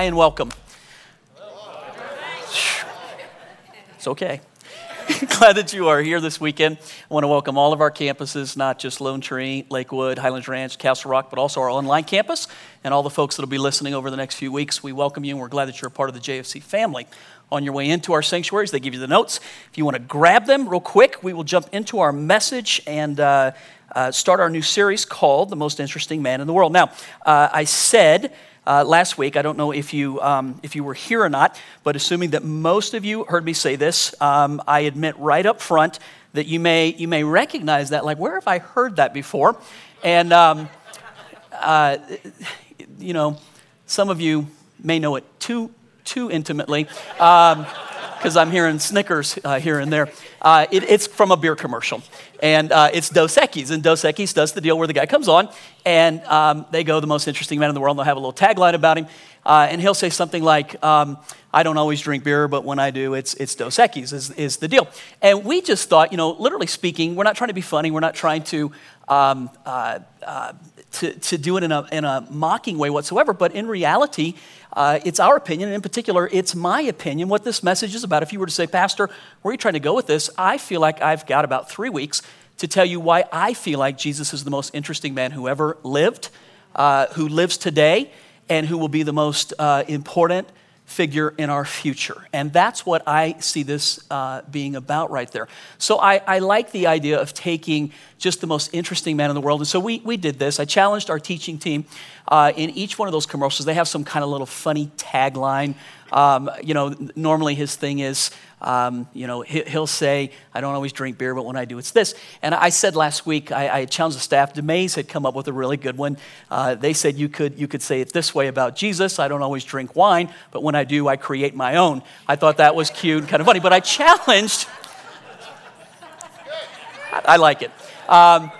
Hi and welcome. It's okay. Glad that you are here this weekend. I want to welcome all of our campuses, not just Lone Tree, Lakewood, Highlands Ranch, Castle Rock, but also our online campus and all the folks that will be listening over the next few weeks. We welcome you and we're glad that you're a part of the JFC family. On your way into our sanctuaries, they give you the notes. If you want to grab them real quick, we will jump into our message and uh, uh, start our new series called The Most Interesting Man in the World. Now, uh, I said uh, last week. I don't know if you, um, if you were here or not, but assuming that most of you heard me say this, um, I admit right up front that you may, you may recognize that, like, where have I heard that before? And, um, uh, you know, some of you may know it too, too intimately. Because I'm hearing Snickers uh, here and there. Uh, it, it's from a beer commercial, and uh, it's Dos Equis. And Dos Equis does the deal where the guy comes on, and um, they go, the most interesting man in the world. And they'll have a little tagline about him, uh, and he'll say something like, um, I don't always drink beer, but when I do, it's, it's Dos Equis is, is the deal. And we just thought, you know, literally speaking, we're not trying to be funny. We're not trying to, um, uh, uh, to, to do it in a, in a mocking way whatsoever. But in reality, uh, it's our opinion, and in particular, it's my opinion what this message is about. If you were to say, Pastor, where are you trying to go with this? I feel like I've got about three weeks to tell you why I feel like Jesus is the most interesting man who ever lived, uh, who lives today, and who will be the most uh, important figure in our future. And that's what I see this uh, being about right there. So I, I, like the idea of taking just the most interesting man in the world. And so we, we did this. I challenged our teaching team uh, in each one of those commercials. They have some kind of little funny tagline. Um, you know, normally his thing is, um, you know, he'll say, I don't always drink beer, but when I do, it's this. And I said last week, I, I challenged the staff, DeMays had come up with a really good one. Uh, they said you could, you could say it this way about Jesus I don't always drink wine, but when I do, I create my own. I thought that was cute and kind of funny, but I challenged, I, I like it. Um,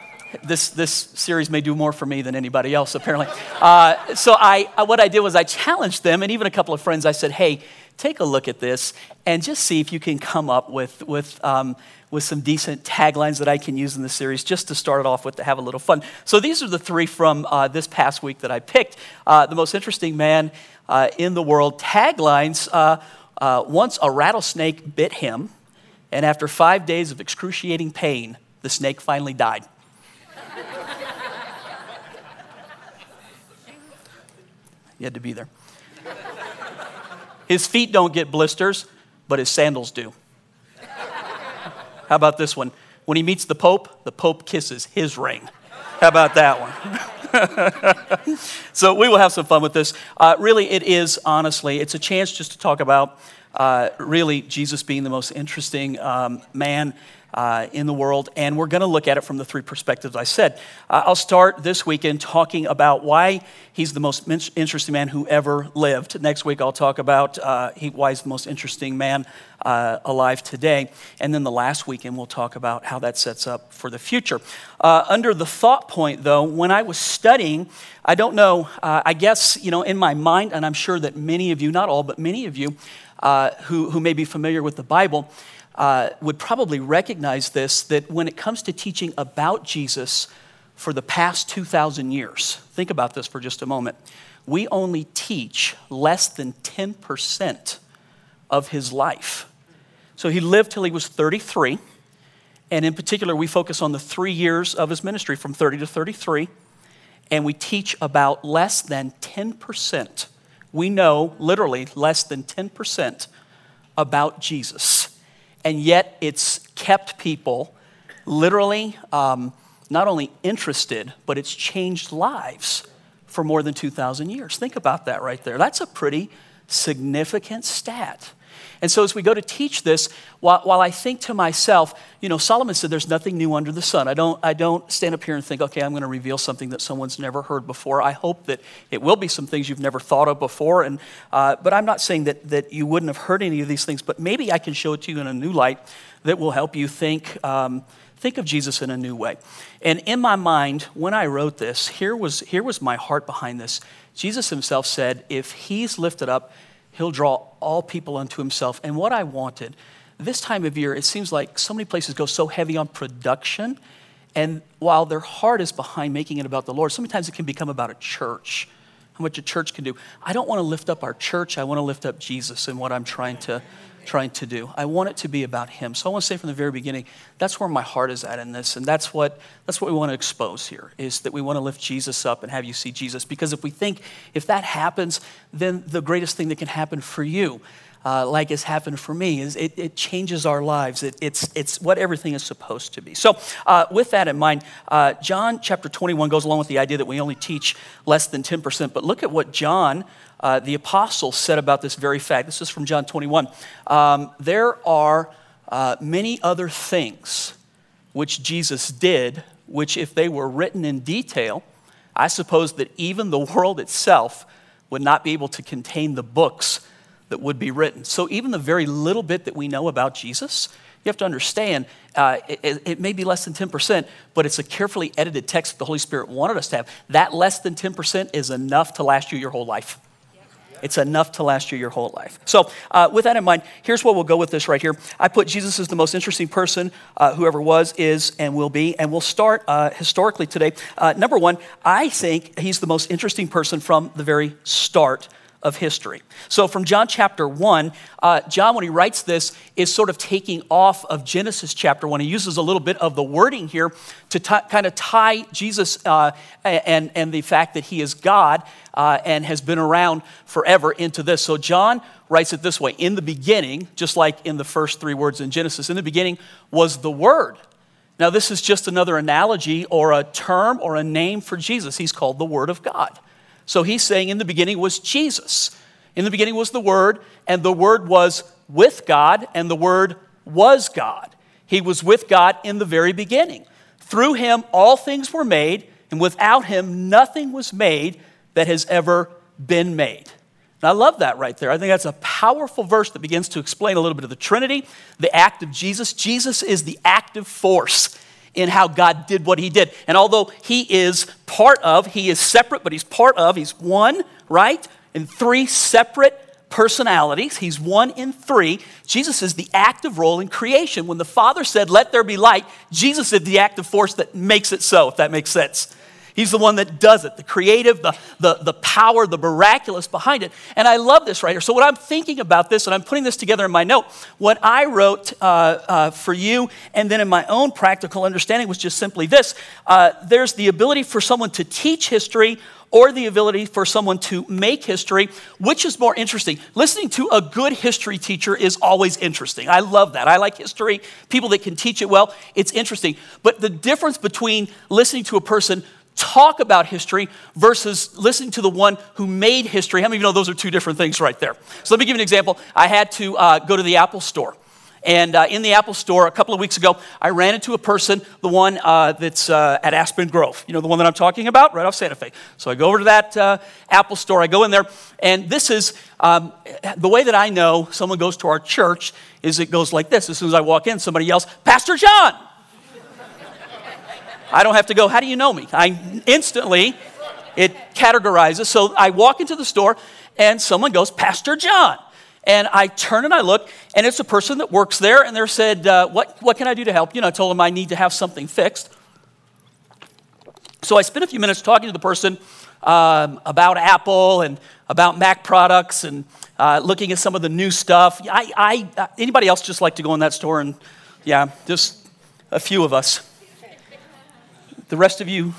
this, this series may do more for me than anybody else, apparently. Uh, so I, what I did was I challenged them, and even a couple of friends, I said, hey, take a look at this and just see if you can come up with, with, um, with some decent taglines that I can use in the series just to start it off with to have a little fun. So these are the three from uh, this past week that I picked. Uh, the most interesting man uh, in the world taglines uh, uh, once a rattlesnake bit him, and after five days of excruciating pain, the snake finally died. you had to be there. His feet don't get blisters, but his sandals do. How about this one? When he meets the Pope, the Pope kisses his ring. How about that one? so we will have some fun with this. Uh, really, it is honestly, it's a chance just to talk about uh, really Jesus being the most interesting um, man uh, in the world, and we're going to look at it from the three perspectives I said. Uh, I'll start this weekend talking about why he's the most interesting man who ever lived. Next week, I'll talk about uh, he, why he's the most interesting man uh, alive today. And then the last weekend, we'll talk about how that sets up for the future. Uh, under the thought point, though, when I was studying, I don't know, uh, I guess, you know, in my mind, and I'm sure that many of you, not all, but many of you, who, who may be familiar with the Bible, uh, would probably recognize this that when it comes to teaching about Jesus for the past 2,000 years, think about this for just a moment. We only teach less than 10% of his life. So he lived till he was 33. And in particular, we focus on the three years of his ministry from 30 to 33. And we teach about less than 10%. We know literally less than 10% about Jesus and yet it's kept people literally um, not only interested, but it's changed lives for more than 2,000 years. Think about that right there. That's a pretty significant stat. And so as we go to teach this, while, while I think to myself, you know, Solomon said there's nothing new under the sun. I don't, I don't stand up here and think, okay, I'm going to reveal something that someone's never heard before. I hope that it will be some things you've never thought of before. And, uh, but I'm not saying that, that you wouldn't have heard any of these things, but maybe I can show it to you in a new light that will help you think, um, think of Jesus in a new way. And in my mind, when I wrote this, here was, here was my heart behind this. Jesus himself said, if he's lifted up, He'll draw all people unto himself. And what I wanted, this time of year, it seems like so many places go so heavy on production. And while their heart is behind making it about the Lord, sometimes it can become about a church. how much a church can do. I don't want to lift up our church. I want to lift up Jesus and what I'm trying to trying to do. I want it to be about him. So I want to say from the very beginning, that's where my heart is at in this. And that's what, that's what we want to expose here, is that we want to lift Jesus up and have you see Jesus. Because if we think, if that happens, then the greatest thing that can happen for you, uh, like has happened for me, is it, it changes our lives. It, it's, it's what everything is supposed to be. So uh, with that in mind, uh, John chapter 21 goes along with the idea that we only teach less than 10%. But look at what John uh, the apostle said about this very fact. This is from John 21. Um, there are uh, many other things which Jesus did, which, if they were written in detail, I suppose that even the world itself would not be able to contain the books that would be written. So, even the very little bit that we know about Jesus, you have to understand uh, it, it, may be less than 10%, but it's a carefully edited text that the Holy Spirit wanted us to have. That less than 10% is enough to last you your whole life. It's enough to last you your whole life. So, uh, with that in mind, here's what we'll go with this right here. I put Jesus as the most interesting person uh, was, is, and will be. And we'll start uh, historically today. Uh, number one, I think he's the most interesting person from the very start of history. So, from John chapter 1, uh, John, when he writes this, is sort of taking off of Genesis chapter 1. He uses a little bit of the wording here to t- kind of tie Jesus uh, and, and the fact that he is God uh, and has been around forever into this. So, John writes it this way In the beginning, just like in the first three words in Genesis, in the beginning was the Word. Now, this is just another analogy or a term or a name for Jesus. He's called the Word of God. So he's saying in the beginning was Jesus. In the beginning was the Word, and the Word was with God, and the Word was God. He was with God in the very beginning. Through him, all things were made, and without him, nothing was made that has ever been made. And I love that right there. I think that's a powerful verse that begins to explain a little bit of the Trinity, the act of Jesus. Jesus is the active force in how God did what he did. And although he is part of, he is separate, but he's part of, he's one, right? In three separate personalities. He's one in three. Jesus is the active role in creation. When the Father said, Let there be light, Jesus is the active force that makes it so, if that makes sense. He's the one that does it, the creative, the, the, the power, the miraculous behind it. And I love this here. So, what I'm thinking about this, and I'm putting this together in my note, what I wrote uh, uh, for you, and then in my own practical understanding was just simply this uh, there's the ability for someone to teach history or the ability for someone to make history, which is more interesting? Listening to a good history teacher is always interesting. I love that. I like history, people that can teach it well, it's interesting. But the difference between listening to a person talk about history versus listening to the one who made history. How many of you know those are two different things right there? So let me give you an example. I had to uh, go to the Apple store. And uh, in the Apple store a couple of weeks ago, I ran into a person, the one uh, that's uh, at Aspen Grove. You know, the one that I'm talking about, right off Santa Fe. So I go over to that uh, Apple store, I go in there, and this is um, the way that I know someone goes to our church is it goes like this. As soon as I walk in, somebody yells, Pastor John! I don't have to go, how do you know me? I instantly, it categorizes. So I walk into the store and someone goes, Pastor John. And I turn and I look, and it's a person that works there, and they said, uh, what, what can I do to help you? And I told them I need to have something fixed. So I spent a few minutes talking to the person um, about Apple and about Mac products and uh, looking at some of the new stuff. I, I, uh, anybody else just like to go in that store and, yeah, just a few of us. The rest of you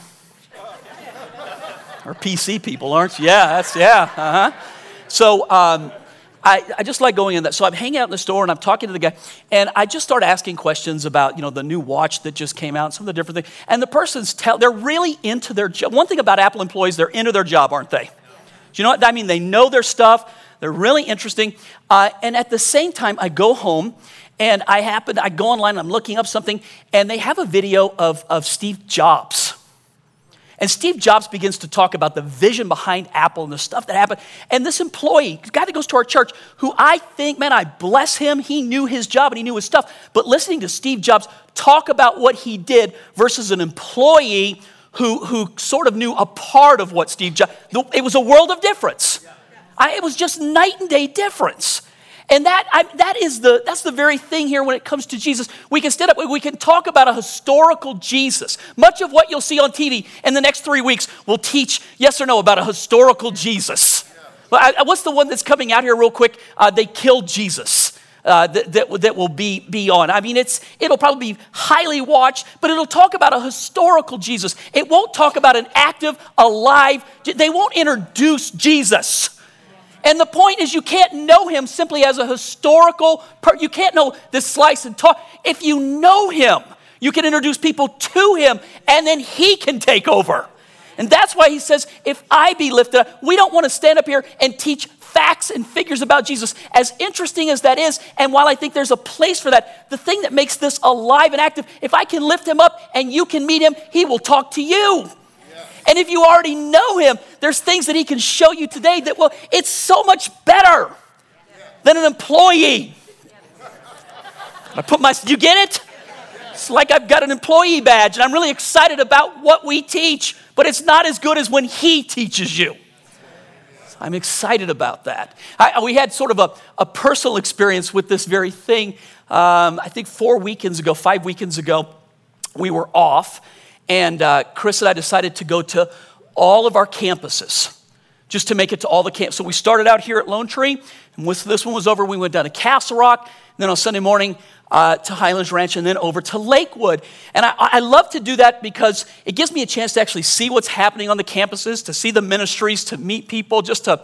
are PC people, aren't you? Yeah, that's, yeah, uh huh. So, um, I, I, just like going in that. So I'm hanging out in the store and I'm talking to the guy, and I just start asking questions about, you know, the new watch that just came out, some of the different things. And the person's tell they're really into their job. One thing about Apple employees, they're into their job, aren't they? Do you know what I mean? They know their stuff. They're really interesting. Uh, and at the same time, I go home and I happen, I go online, I'm looking up something, and they have a video of, of Steve Jobs. And Steve Jobs begins to talk about the vision behind Apple and the stuff that happened. And this employee, guy that goes to our church, who I think, man, I bless him. He knew his job and he knew his stuff. But listening to Steve Jobs talk about what he did versus an employee who, who sort of knew a part of what Steve Jobs, it was a world of difference. I, it was just night and day difference. And that, I, that is the, that's the very thing here when it comes to Jesus. We can stand up, we can talk about a historical Jesus. Much of what you'll see on TV in the next three weeks will teach yes or no about a historical Jesus. I, what's the one that's coming out here real quick? Uh, they killed Jesus. Uh, that, that, that, will be, be on. I mean, it's, it'll probably be highly watched, but it'll talk about a historical Jesus. It won't talk about an active, alive, they won't introduce Jesus. And the point is, you can't know him simply as a historical, per- you can't know this slice and talk. If you know him, you can introduce people to him, and then he can take over. And that's why he says, if I be lifted up, we don't want to stand up here and teach facts and figures about Jesus. As interesting as that is, and while I think there's a place for that, the thing that makes this alive and active, if I can lift him up and you can meet him, he will talk to you. And if you already know him, there's things that he can show you today that, well, it's so much better than an employee. I put my, you get it? It's like I've got an employee badge and I'm really excited about what we teach, but it's not as good as when he teaches you. I'm excited about that. I, we had sort of a, a, personal experience with this very thing. Um, I think four weekends ago, five weekends ago, we were off and uh, Chris and I decided to go to all of our campuses just to make it to all the camps. So we started out here at Lone Tree, and once this one was over, we went down to Castle Rock, and then on Sunday morning uh, to Highlands Ranch, and then over to Lakewood. And I, I love to do that because it gives me a chance to actually see what's happening on the campuses, to see the ministries, to meet people, just to,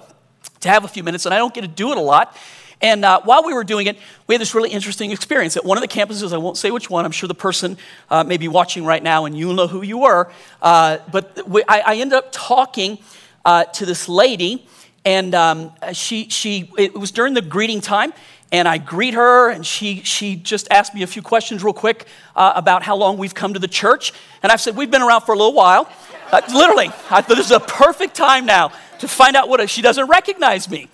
to have a few minutes. And I don't get to do it a lot. And uh, while we were doing it, we had this really interesting experience. At one of the campuses, I won't say which one, I'm sure the person uh, may be watching right now and you'll know who you were. Uh, but we, I, I, ended up talking uh, to this lady, and um, she, she, it was during the greeting time, and I greet her, and she, she just asked me a few questions real quick uh, about how long we've come to the church. And I've said, We've been around for a little while. Uh, literally, I thought this is a perfect time now to find out what she doesn't recognize me.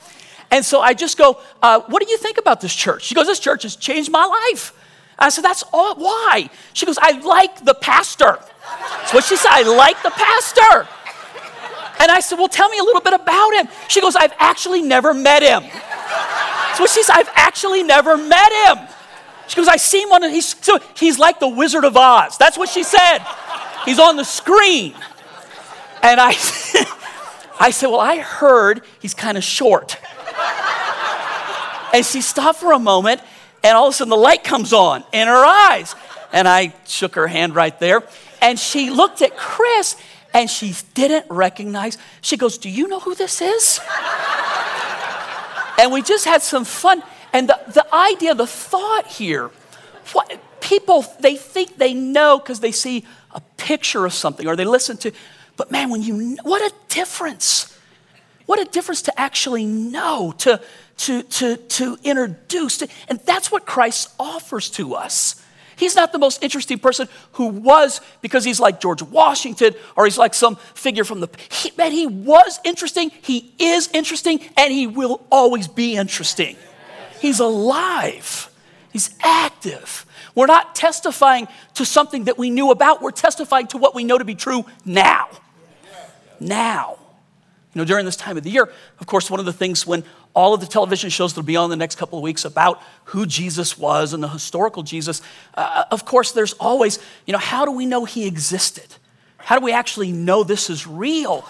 And so I just go, uh, What do you think about this church? She goes, This church has changed my life. I said, That's all. Why? She goes, I like the pastor. That's what she said. I like the pastor. And I said, Well, tell me a little bit about him. She goes, I've actually never met him. That's what she said. I've actually never met him. She goes, I see one. Of, he's, so he's like the Wizard of Oz. That's what she said. He's on the screen. And I, I said, Well, I heard he's kind of short. And she stopped for a moment, and all of a sudden the light comes on in her eyes. And I shook her hand right there. And she looked at Chris and she didn't recognize. She goes, Do you know who this is? and we just had some fun. And the, the idea, the thought here, what people, they think they know because they see a picture of something or they listen to, but man, when you, what a difference. What a difference to actually know, to, to, to, to introduce. To, and that's what Christ offers to us. He's not the most interesting person who was because he's like George Washington or he's like some figure from the. He, man, he was interesting, he is interesting, and he will always be interesting. He's alive, he's active. We're not testifying to something that we knew about, we're testifying to what we know to be true now. Now. You know, during this time of the year, of course, one of the things when all of the television shows that'll be on the next couple of weeks about who Jesus was and the historical Jesus, uh, of course, there's always, you know, how do we know he existed? How do we actually know this is real?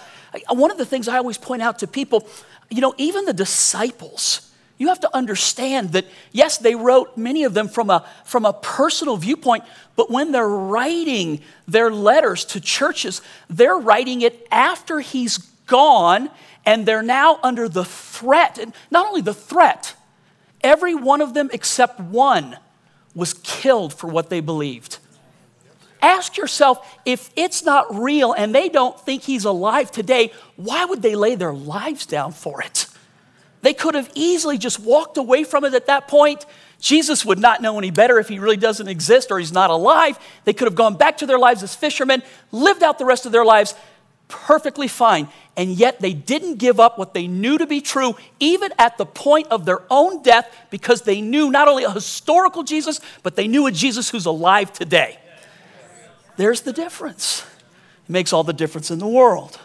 One of the things I always point out to people, you know, even the disciples, you have to understand that, yes, they wrote many of them from a, from a personal viewpoint, but when they're writing their letters to churches, they're writing it after he's gone, and they're now under the threat. And not only the threat, every one of them except one was killed for what they believed. Ask yourself if it's not real and they don't think he's alive today, why would they lay their lives down for it? They could have easily just walked away from it at that point. Jesus would not know any better if he really doesn't exist or he's not alive. They could have gone back to their lives as fishermen, lived out the rest of their lives perfectly fine. And yet they didn't give up what they knew to be true, even at the point of their own death, because they knew not only a historical Jesus, but they knew a Jesus who's alive today. There's the difference. It makes all the difference in the world.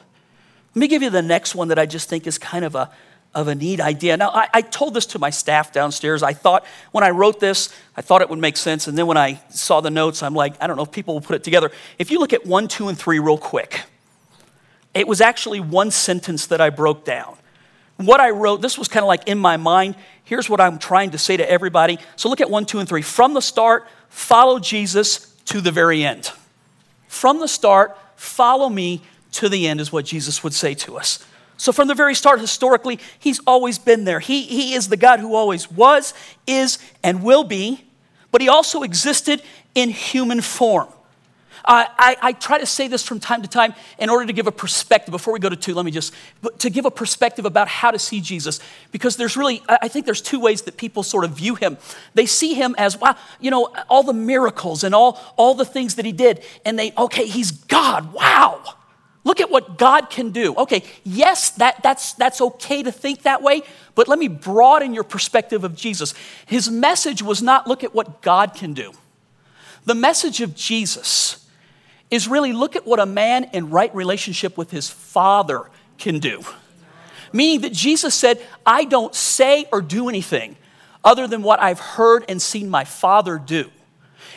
Let me give you the next one that I just think is kind of a, of a neat idea. Now, I, I, told this to my staff downstairs. I thought, when I wrote this, I thought it would make sense. And then when I saw the notes, I'm like, I don't know if people will put it together. If you look at one, two, and three real quick, it was actually one sentence that I broke down. What I wrote, this was kind of like in my mind. Here's what I'm trying to say to everybody. So look at one, two, and three. From the start, follow Jesus to the very end. From the start, follow me to the end, is what Jesus would say to us. So, from the very start, historically, he's always been there. He, he is the God who always was, is, and will be, but he also existed in human form. I, I, try to say this from time to time in order to give a perspective. Before we go to two, let me just, to give a perspective about how to see Jesus. Because there's really, I think there's two ways that people sort of view him. They see him as, wow, you know, all the miracles and all, all the things that he did. And they, okay, he's God, wow. Look at what God can do. Okay, yes, that, that's, that's okay to think that way, but let me broaden your perspective of Jesus. His message was not look at what God can do. The message of Jesus is really look at what a man in right relationship with his Father can do. Meaning that Jesus said, I don't say or do anything other than what I've heard and seen my Father do.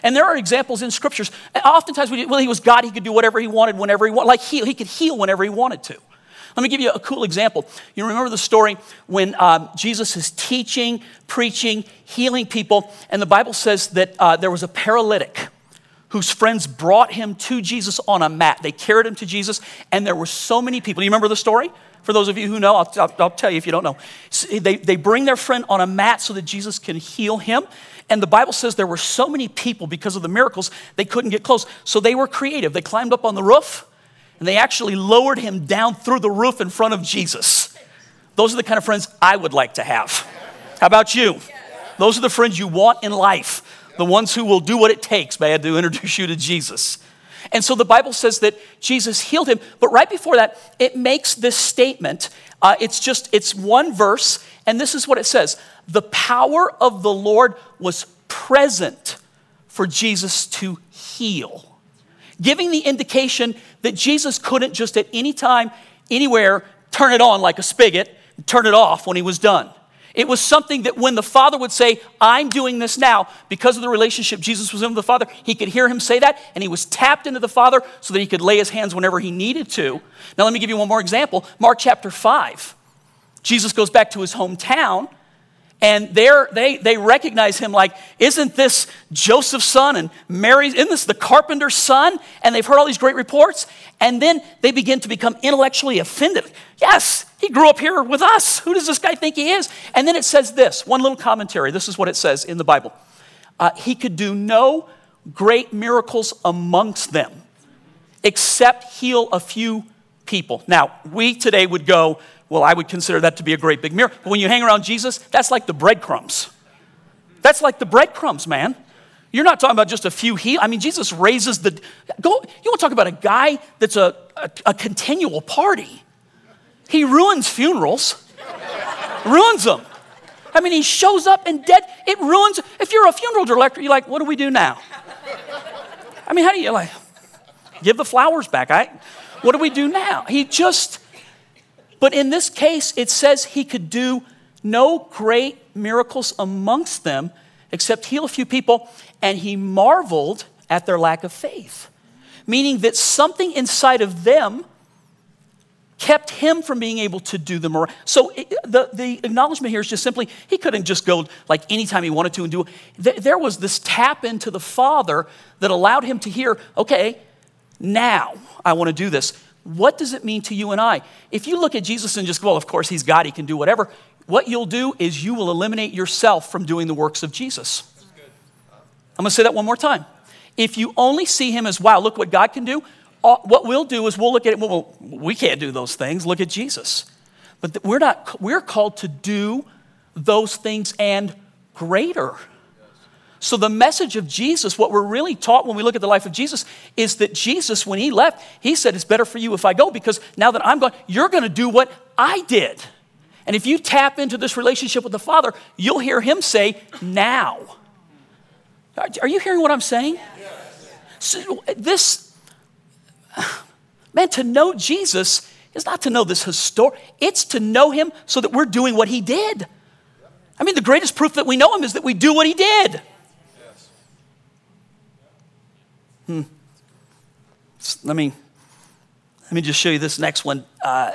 And there are examples in scriptures. Oftentimes, we, well, he was God, he could do whatever he wanted whenever he wanted, like heal, he could heal whenever he wanted to. Let me give you a cool example. You remember the story when um, Jesus is teaching, preaching, healing people, and the Bible says that uh, there was a paralytic whose friends brought him to Jesus on a mat. They carried him to Jesus, and there were so many people. Do you remember the story? For those of you who know, I'll, I'll, I'll tell you if you don't know. They, they bring their friend on a mat so that Jesus can heal him. And the Bible says there were so many people because of the miracles, they couldn't get close. So they were creative. They climbed up on the roof and they actually lowered him down through the roof in front of Jesus. Those are the kind of friends I would like to have. How about you? Those are the friends you want in life, the ones who will do what it takes, man, to introduce you to Jesus. And so the Bible says that Jesus healed him. But right before that, it makes this statement. Uh, it's just, it's one verse, and this is what it says The power of the Lord was present for Jesus to heal, giving the indication that Jesus couldn't just at any time, anywhere, turn it on like a spigot, turn it off when he was done. It was something that when the Father would say, I'm doing this now, because of the relationship Jesus was in with the Father, he could hear him say that, and he was tapped into the Father so that he could lay his hands whenever he needed to. Now, let me give you one more example Mark chapter 5. Jesus goes back to his hometown, and they, they recognize him like, Isn't this Joseph's son and Mary's? Isn't this the carpenter's son? And they've heard all these great reports. And then they begin to become intellectually offended. Yes, he grew up here with us. Who does this guy think he is? And then it says this one little commentary. This is what it says in the Bible uh, He could do no great miracles amongst them except heal a few people. Now, we today would go, well, I would consider that to be a great big miracle. But when you hang around Jesus, that's like the breadcrumbs. That's like the breadcrumbs, man. You're not talking about just a few heal. I mean, Jesus raises the. Go. You want to talk about a guy that's a, a, a continual party? He ruins funerals, ruins them. I mean, he shows up and dead. It ruins. If you're a funeral director, you're like, what do we do now? I mean, how do you like give the flowers back? I, what do we do now? He just but in this case, it says he could do no great miracles amongst them except heal a few people, and he marveled at their lack of faith. Meaning that something inside of them kept him from being able to do the miracle. So the, the acknowledgement here is just simply he couldn't just go like anytime he wanted to and do it. There was this tap into the Father that allowed him to hear, okay, now I want to do this. What does it mean to you and I? If you look at Jesus and just, go, well, of course, he's God, he can do whatever, what you'll do is you will eliminate yourself from doing the works of Jesus. I'm going to say that one more time. If you only see him as, wow, look what God can do, what we'll do is we'll look at it, well, we can't do those things. Look at Jesus. But we're not, we're called to do those things and greater. So, the message of Jesus, what we're really taught when we look at the life of Jesus, is that Jesus, when he left, he said, It's better for you if I go because now that I'm gone, you're going to do what I did. And if you tap into this relationship with the Father, you'll hear him say, Now. Are you hearing what I'm saying? So this, man, to know Jesus is not to know this historic, it's to know him so that we're doing what he did. I mean, the greatest proof that we know him is that we do what he did. Hmm. Let me let me just show you this next one. Uh,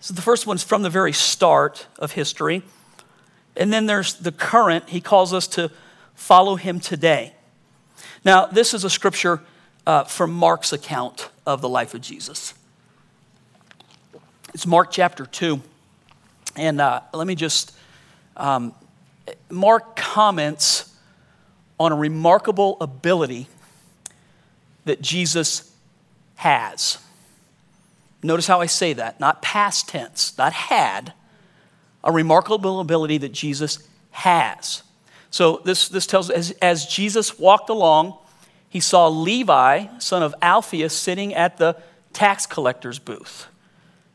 so the first one's from the very start of history. And then there's the current. He calls us to follow him today. Now, this is a scripture uh, from Mark's account of the life of Jesus. It's Mark chapter 2. And uh, let me just, um, Mark comments on a remarkable ability that Jesus has. Notice how I say that, not past tense, not had, a remarkable ability that Jesus has. So this, this tells as, as Jesus walked along, he saw Levi, son of Alphaeus, sitting at the tax collector's booth.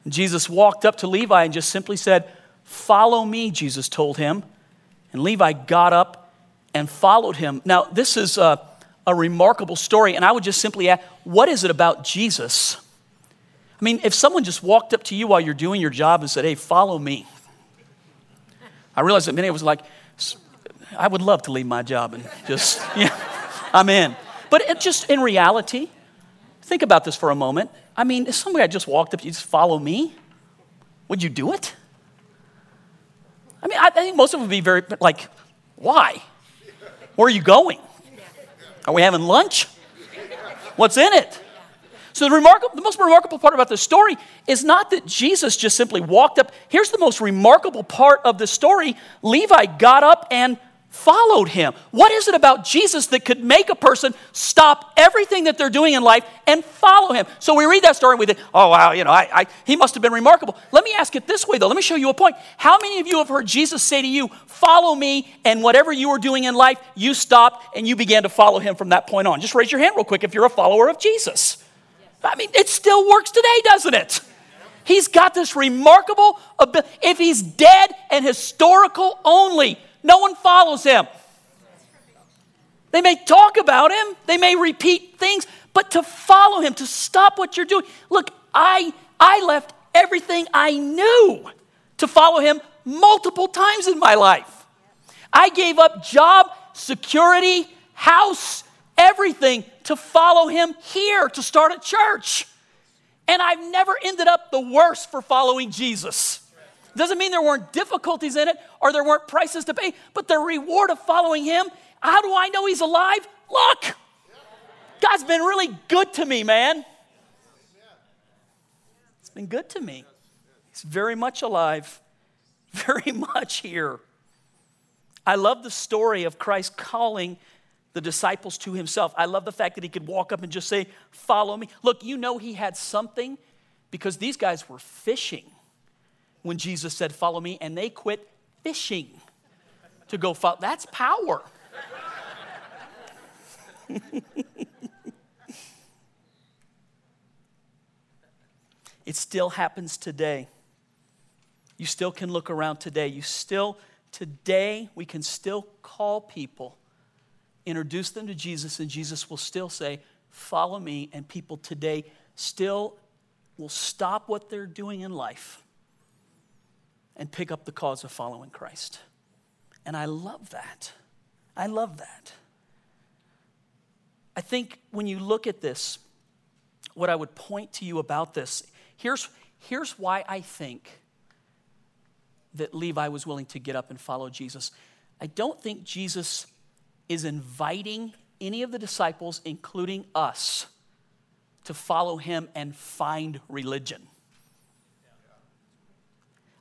Jesus walked up to Levi and just simply said, Follow me, Jesus told him. And Levi got up and followed him. Now, this is a, a remarkable story, and I would just simply ask, What is it about Jesus? I mean, if someone just walked up to you while you're doing your job and said, Hey, follow me. I realize that many of us like, I would love to leave my job and just, yeah, I'm in. But it just in reality, think about this for a moment. I mean, if somebody had just walked up to you, just follow me, would you do it? I mean, I think most of them would be very like, why? Where are you going? Are we having lunch? What's in it? So the, remarkable, the most remarkable part about this story is not that Jesus just simply walked up. Here's the most remarkable part of the story Levi got up and followed him. What is it about Jesus that could make a person stop everything that they're doing in life and follow him? So we read that story and we think, oh, wow, you know, I, I, he must have been remarkable. Let me ask it this way, though. Let me show you a point. How many of you have heard Jesus say to you, follow me, and whatever you were doing in life, you stopped and you began to follow him from that point on? Just raise your hand real quick if you're a follower of Jesus. I mean, it still works today, doesn't it? He's got this remarkable ability. If he's dead and historical only, no one follows him. They may talk about him, they may repeat things, but to follow him, to stop what you're doing. Look, I, I left everything I knew to follow him multiple times in my life. I gave up job, security, house, everything to follow him here to start a church. And I've never ended up the worse for following Jesus. Doesn't mean there weren't difficulties in it or there weren't prices to pay, but the reward of following him, how do I know he's alive? Look, God's been really good to me, man. It's been good to me. He's very much alive, very much here. I love the story of Christ calling the disciples to himself. I love the fact that he could walk up and just say, Follow me. Look, you know he had something because these guys were fishing when Jesus said, Follow me, and they quit fishing to go follow. That's power. it still happens today. You still can look around today. You still, today, we can still call people introduce them to Jesus, and Jesus will still say, Follow me. And people today still will stop what they're doing in life and pick up the cause of following Christ. And I love that. I love that. I think when you look at this, what I would point to you about this, here's, here's why I think that Levi was willing to get up and follow Jesus. I don't think Jesus is inviting any of the disciples, including us, to follow him and find religion.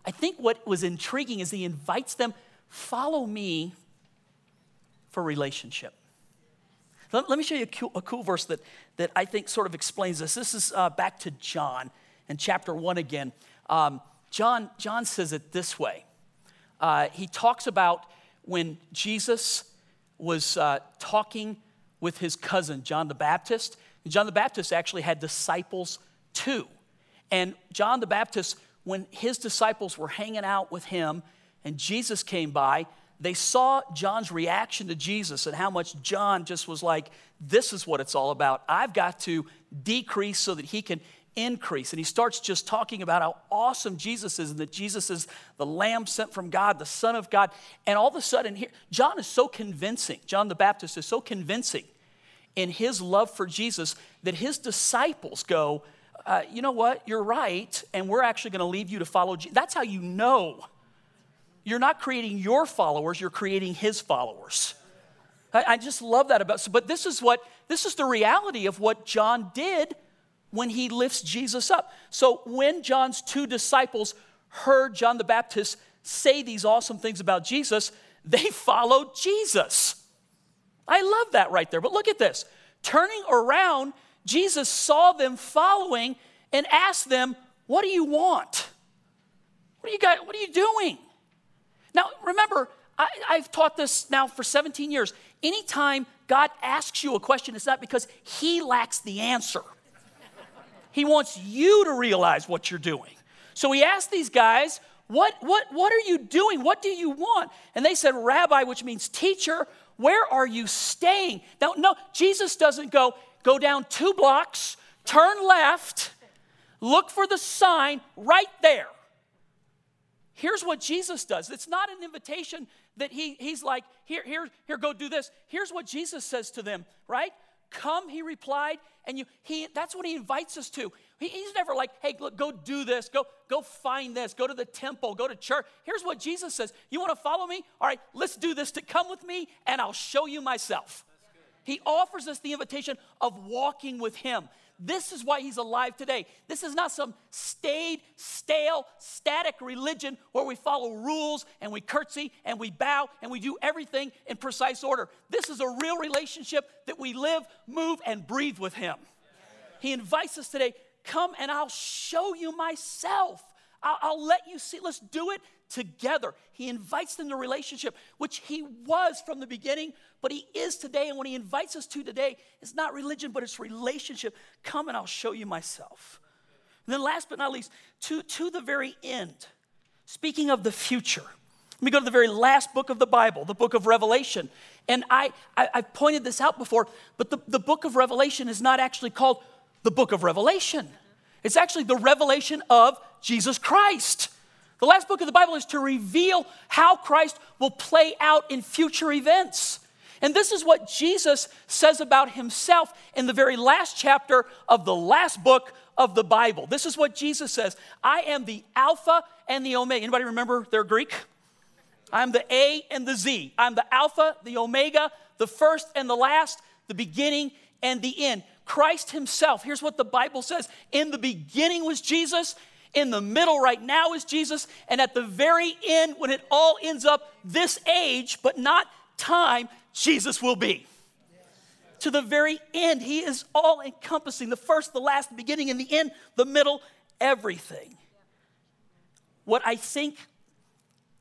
I think what was intriguing is he invites them, follow me for relationship. Let, let me show you a cool, a cool, verse that, that I think sort of explains this. This is uh, back to John in chapter 1 again. Um, John, John says it this way. Uh, he talks about when Jesus was uh, talking with his cousin, John the Baptist. John the Baptist actually had disciples too. And John the Baptist, when his disciples were hanging out with him and Jesus came by, they saw John's reaction to Jesus and how much John just was like, This is what it's all about. I've got to decrease so that he can increase. And he starts just talking about how awesome Jesus is and that Jesus is the Lamb sent from God, the Son of God. And all of a sudden, here, John is so convincing, John the Baptist is so convincing in his love for Jesus that his disciples go, uh, You know what? You're right. And we're actually going to leave you to follow Jesus. That's how you know you're not creating your followers, you're creating his followers. I, I just love that about, but this is what, this is the reality of what John did when he lifts Jesus up. So when John's two disciples heard John the Baptist say these awesome things about Jesus, they followed Jesus. I love that right there. But look at this. Turning around, Jesus saw them following and asked them, What do you want? What are you, got, what are you doing? Now, remember, I, have taught this now for 17 years. Anytime God asks you a question, it's not because He lacks the answer. He wants you to realize what you're doing. So he asked these guys, what, what, what are you doing? What do you want? And they said, Rabbi, which means teacher, where are you staying? Now, no, Jesus doesn't go, go down two blocks, turn left, look for the sign right there. Here's what Jesus does. It's not an invitation that he, he's like, here, here, here, go do this. Here's what Jesus says to them, right? Come, he replied, and you, he, that's what he invites us to. He, he's never like, hey, look, go do this, go, go find this, go to the temple, go to church. Here's what Jesus says You want to follow me? All right, let's do this to come with me, and I'll show you myself. He offers us the invitation of walking with him. This is why he's alive today. This is not some staid, stale, static religion where we follow rules and we curtsy and we bow and we do everything in precise order. This is a real relationship that we live, move, and breathe with him. He invites us today come and I'll show you myself. I'll, I'll, let you see. Let's do it together. He invites them to relationship, which he was from the beginning, but he is today. And when he invites us to today, it's not religion, but it's relationship. Come and I'll show you myself. And then, last but not least, to, to the very end, speaking of the future, let me go to the very last book of the Bible, the book of Revelation. And I, I, have pointed this out before, but the, the book of Revelation is not actually called the book of Revelation. It's actually the revelation of Jesus Christ. The last book of the Bible is to reveal how Christ will play out in future events. And this is what Jesus says about himself in the very last chapter of the last book of the Bible. This is what Jesus says I am the Alpha and the Omega. Anybody remember their Greek? I'm the A and the Z. I'm the Alpha, the Omega, the first and the last, the beginning and the end. Christ Himself. Here's what the Bible says In the beginning was Jesus, in the middle right now is Jesus, and at the very end, when it all ends up this age, but not time, Jesus will be. To the very end, He is all encompassing the first, the last, the beginning, and the end, the middle, everything. What I think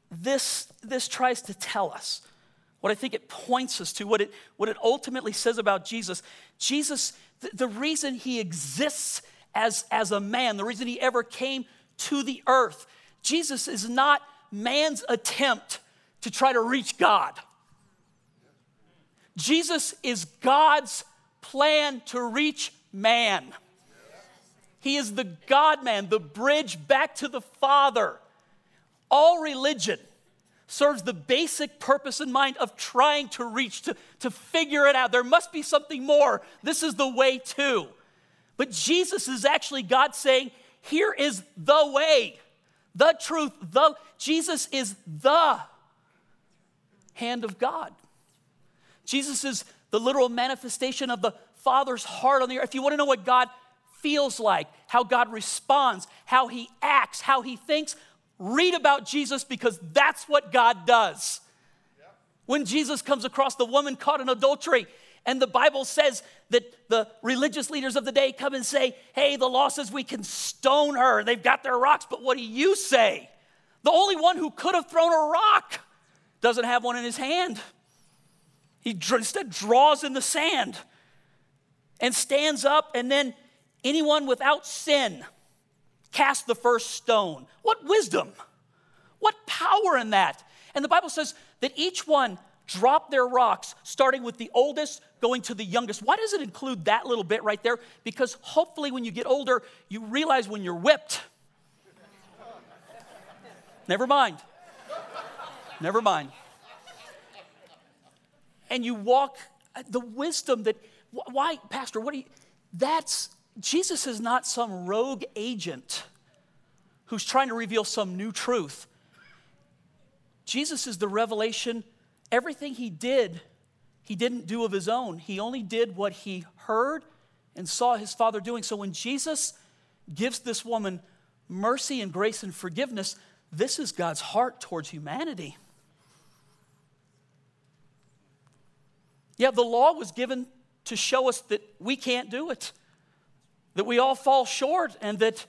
this, this tries to tell us, what I think it points us to, what it, what it ultimately says about Jesus, Jesus, the, the reason He exists as, as a man, the reason he ever came to the earth. Jesus is not man's attempt to try to reach God. Jesus is God's plan to reach man. He is the God man, the bridge back to the Father. All religion serves the basic purpose in mind of trying to reach, to, to figure it out. There must be something more. This is the way to. But Jesus is actually God saying, here is the way, the truth, the Jesus is the hand of God. Jesus is the literal manifestation of the Father's heart on the earth. If you want to know what God feels like, how God responds, how he acts, how he thinks, read about Jesus because that's what God does. When Jesus comes across the woman caught in adultery, and the Bible says that the religious leaders of the day come and say, Hey, the law says we can stone her. They've got their rocks, but what do you say? The only one who could have thrown a rock doesn't have one in his hand. He instead draws in the sand and stands up, and then anyone without sin cast the first stone. What wisdom! What power in that! And the Bible says that each one drop their rocks, starting with the oldest, going to the youngest. Why does it include that little bit right there? Because hopefully, when you get older, you realize when you're whipped. Never mind. Never mind. And you walk the wisdom that, why, Pastor, what do you, that's, Jesus is not some rogue agent who's trying to reveal some new truth. Jesus is the revelation. Everything he did, he didn't do of his own. He only did what he heard and saw his Father doing. So when Jesus gives this woman mercy and grace and forgiveness, this is God's heart towards humanity. Yeah, the law was given to show us that we can't do it, that we all fall short, and that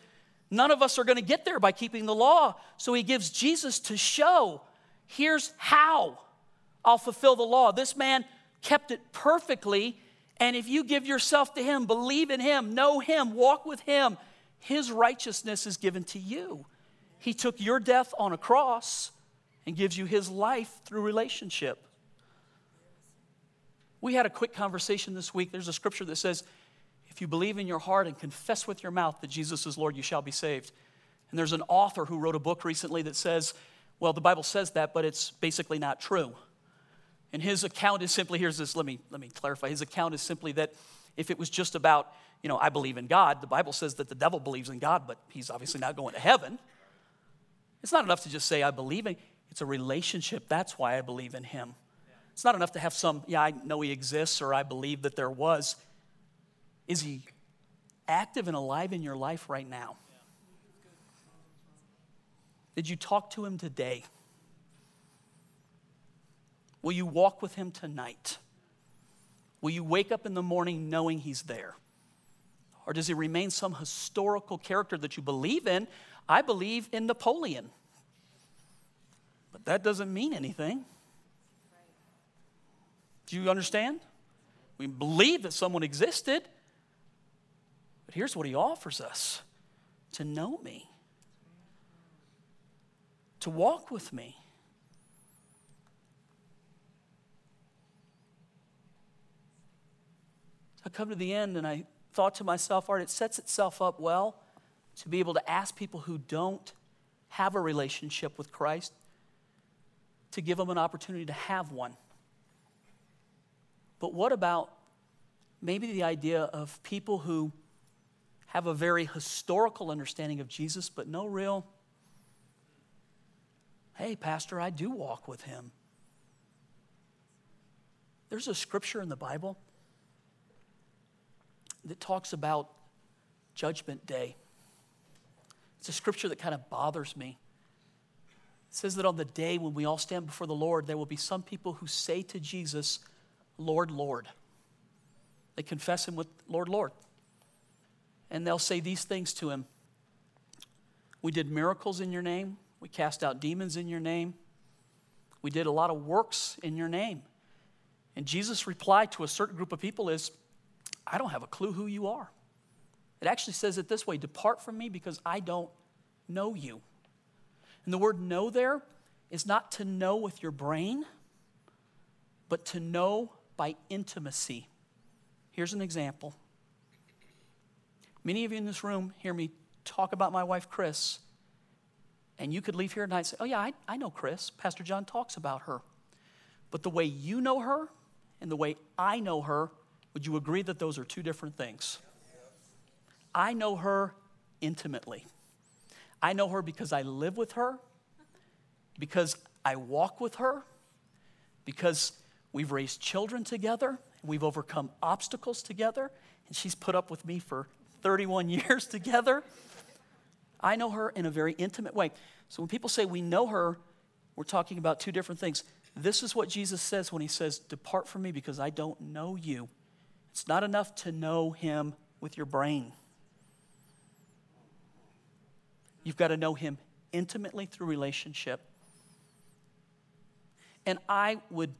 none of us are going to get there by keeping the law. So he gives Jesus to show here's how I'll fulfill the law. This man kept it perfectly, and if you give yourself to him, believe in him, know him, walk with him, his righteousness is given to you. He took your death on a cross and gives you his life through relationship. We had a quick conversation this week. There's a scripture that says, If you believe in your heart and confess with your mouth that Jesus is Lord, you shall be saved. And there's an author who wrote a book recently that says, Well, the Bible says that, but it's basically not true. And his account is simply here's this, let me, let me clarify. His account is simply that if it was just about, you know, I believe in God, the Bible says that the devil believes in God, but he's obviously not going to heaven. It's not enough to just say, I believe in It's a relationship. That's why I believe in him. It's not enough to have some, yeah, I know he exists or I believe that there was. Is he active and alive in your life right now? Did you talk to him today? Will you walk with him tonight? Will you wake up in the morning knowing he's there? Or does he remain some historical character that you believe in? I believe in Napoleon. But that doesn't mean anything. Do you understand? We believe that someone existed, but here's what he offers us to know me, to walk with me. I come to the end and I thought to myself, all right, it sets itself up well to be able to ask people who don't have a relationship with Christ to give them an opportunity to have one. But what about maybe the idea of people who have a very historical understanding of Jesus, but no real, hey, Pastor, I do walk with him. There's a scripture in the Bible that talks about Judgment Day. It's a scripture that kind of bothers me. It says that on the day when we all stand before the Lord, there will be some people who say to Jesus, Lord, Lord. They confess him with Lord, Lord. And they'll say these things to him We did miracles in your name, we cast out demons in your name, we did a lot of works in your name. And Jesus' reply to a certain group of people is, I don't have a clue who you are. It actually says it this way Depart from me because I don't know you. And the word know there is not to know with your brain, but to know by intimacy. Here's an example. Many of you in this room hear me talk about my wife, Chris, and you could leave here tonight and say, Oh, yeah, I, I know Chris. Pastor John talks about her. But the way you know her and the way I know her, would you agree that those are two different things? I know her intimately. I know her because I live with her, because I walk with her, because We've raised children together, we've overcome obstacles together, and she's put up with me for 31 years together. I know her in a very intimate way. So when people say we know her, we're talking about two different things. This is what Jesus says when he says, Depart from me because I don't know you. It's not enough to know him with your brain. You've got to know him intimately through relationship. And I would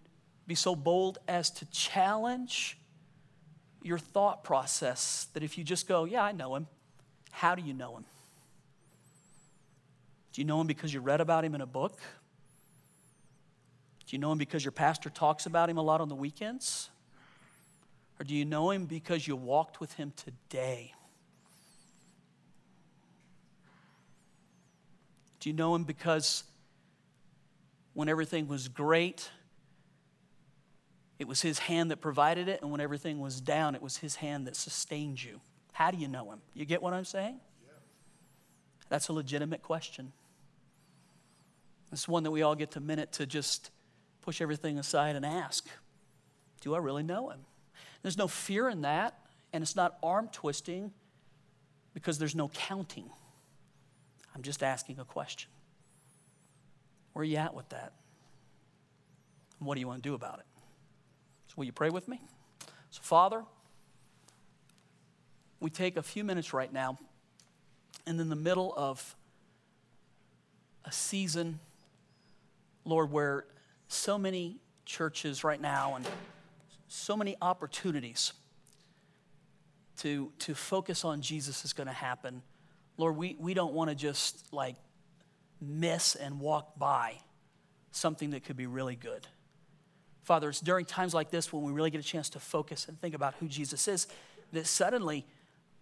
be so bold as to challenge your thought process that if you just go, Yeah, I know him, how do you know him? Do you know him because you read about him in a book? Do you know him because your pastor talks about him a lot on the weekends? Or do you know him because you walked with him today? Do you know him because when everything was great, it was his hand that provided it, and when everything was down, it was his hand that sustained you? How do you know him? You get what I'm saying? Yeah. That's a legitimate question. It's one that we all get to minute to just push everything aside and ask Do I really know him? There's no fear in that, and it's not arm twisting because there's no counting. I'm just asking a question. Where are you at with that? And what do you want to do about it? So, will you pray with me? So, Father, we take a few minutes right now, and in the middle of a season, Lord, where so many churches right now and so many opportunities to, to focus on Jesus is going to happen. Lord, we, we don't want to just like miss and walk by something that could be really good. Father, it's during times like this when we really get a chance to focus and think about who Jesus is that suddenly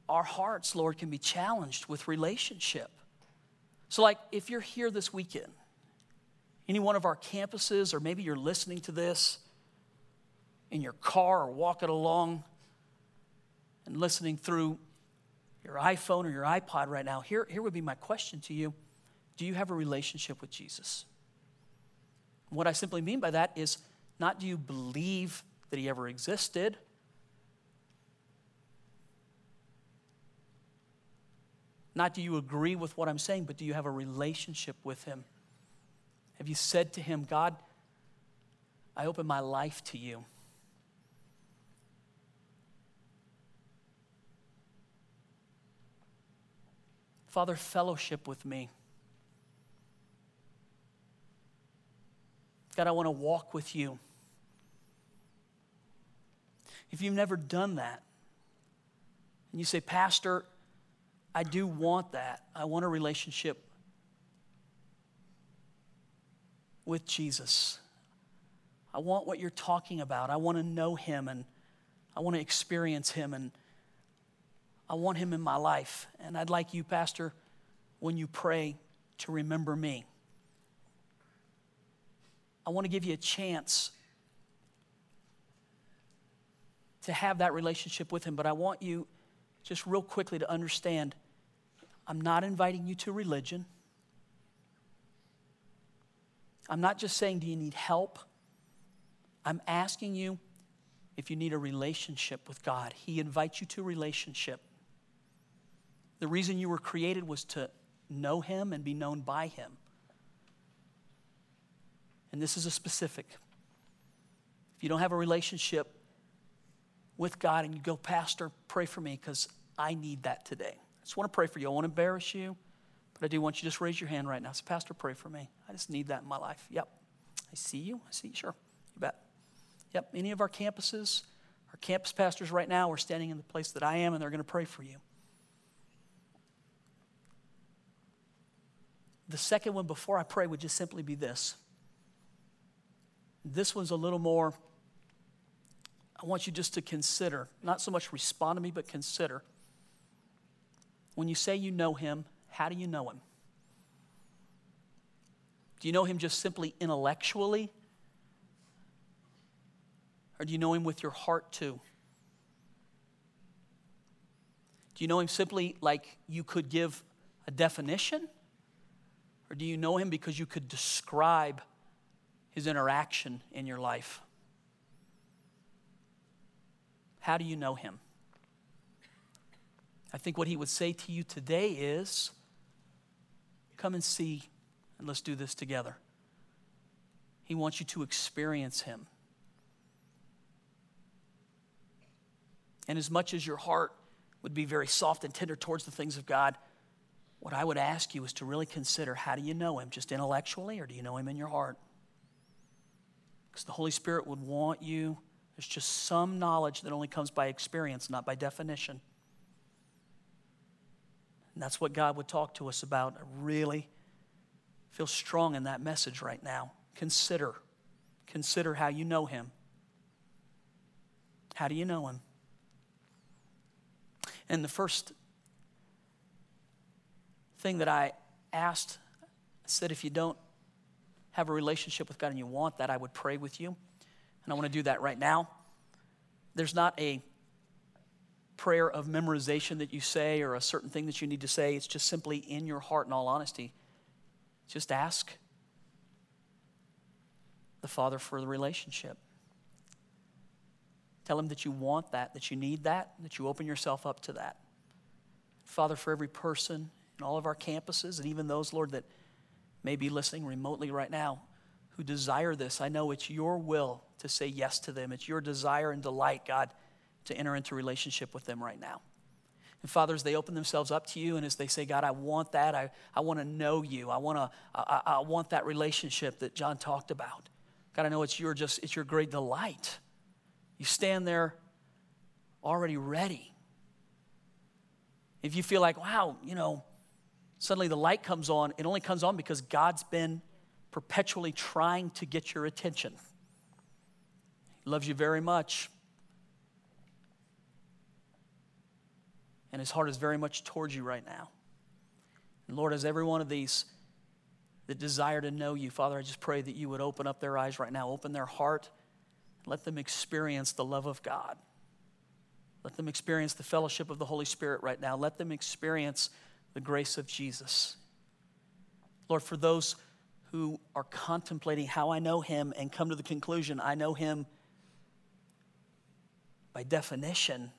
our hearts, Lord, can be challenged with relationship. So, like, if you're here this weekend, any one of our campuses, or maybe you're listening to this in your car or walking along and listening through your iPhone or your iPod right now, here, here would be my question to you Do you have a relationship with Jesus? What I simply mean by that is not do you believe that he ever existed, not do you agree with what I'm saying, but do you have a relationship with him? Have you said to him, God, I open my life to you? Father, fellowship with me. God, I want to walk with you. If you've never done that, and you say, Pastor, I do want that, I want a relationship with Jesus. I want what you're talking about. I want to know him and I want to experience him and I want him in my life. And I'd like you, Pastor, when you pray, to remember me. I want to give you a chance to have that relationship with him, but I want you just real quickly to understand I'm not inviting you to religion. I'm not just saying, Do you need help? I'm asking you if you need a relationship with God. He invites you to relationship. The reason you were created was to know Him and be known by Him. And this is a specific. If you don't have a relationship with God and you go, Pastor, pray for me because I need that today. I just want to pray for you. I want to embarrass you, but I do want you to just raise your hand right now. Say, Pastor, pray for me. I just need that in my life. Yep. I see you. I see you. Sure. You bet. Yep. Any of our campuses, our campus pastors right now are standing in the place that I am and they're going to pray for you. The second one before I pray would just simply be this. This one's a little more, I want you just to consider, not so much respond to me, but consider. When you say you know him, how do you know him? Do you know him just simply intellectually? Or do you know him with your heart too? Do you know him simply like you could give a definition? Or do you know him because you could describe his interaction in your life? How do you know him? I think what he would say to you today is come and see, and let's do this together. He wants you to experience him. And as much as your heart would be very soft and tender towards the things of God, what I would ask you is to really consider how do you know Him? Just intellectually, or do you know Him in your heart? Because the Holy Spirit would want you, there's just some knowledge that only comes by experience, not by definition. And that's what God would talk to us about. I really feel strong in that message right now. Consider. consider how you know him. How do you know him? And the first thing that I asked, I said, if you don't have a relationship with God and you want that, I would pray with you. And I want to do that right now. There's not a prayer of memorization that you say or a certain thing that you need to say. It's just simply in your heart, in all honesty. Just ask the Father for the relationship. Tell Him that you want that, that you need that, that you open yourself up to that. Father, for every person in all of our campuses, and even those, Lord, that may be listening remotely right now who desire this, I know it's your will to say yes to them. It's your desire and delight, God, to enter into relationship with them right now. And Father, as they open themselves up to you and as they say, God, I want that, I, I want to know you, I, want to, I, I want that relationship that John talked about. God, I know it's your just it's your great delight. You stand there already ready. If you feel like, wow, you know, suddenly the light comes on, it only comes on because God's been perpetually trying to get your attention. He loves you very much. And his heart is very much towards you right now. And Lord, as every one of these that desire to know you. Father, I just pray that you would open up their eyes right now, open their heart, let them experience the love of God. Let them experience the fellowship of the Holy Spirit right now. Let them experience the grace of Jesus. Lord, for those who are contemplating how I know him and come to the conclusion I know him by definition,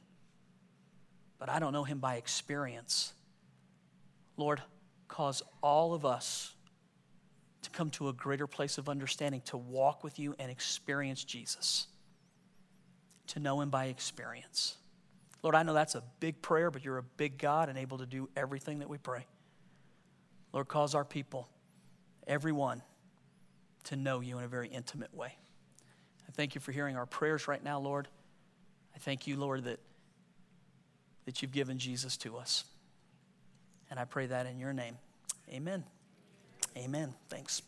but I don't know him by experience. Lord, cause all of us to come to a greater place of understanding, to walk with you and experience Jesus, to know him by experience. Lord, I know that's a big prayer, but you're a big God and able to do everything that we pray. Lord, cause our people, everyone, to know you in a very intimate way. I thank you for hearing our prayers right now, Lord. I thank you, Lord, that, that you've given Jesus to us. And I pray that in your name. Amen. Amen. Thanks.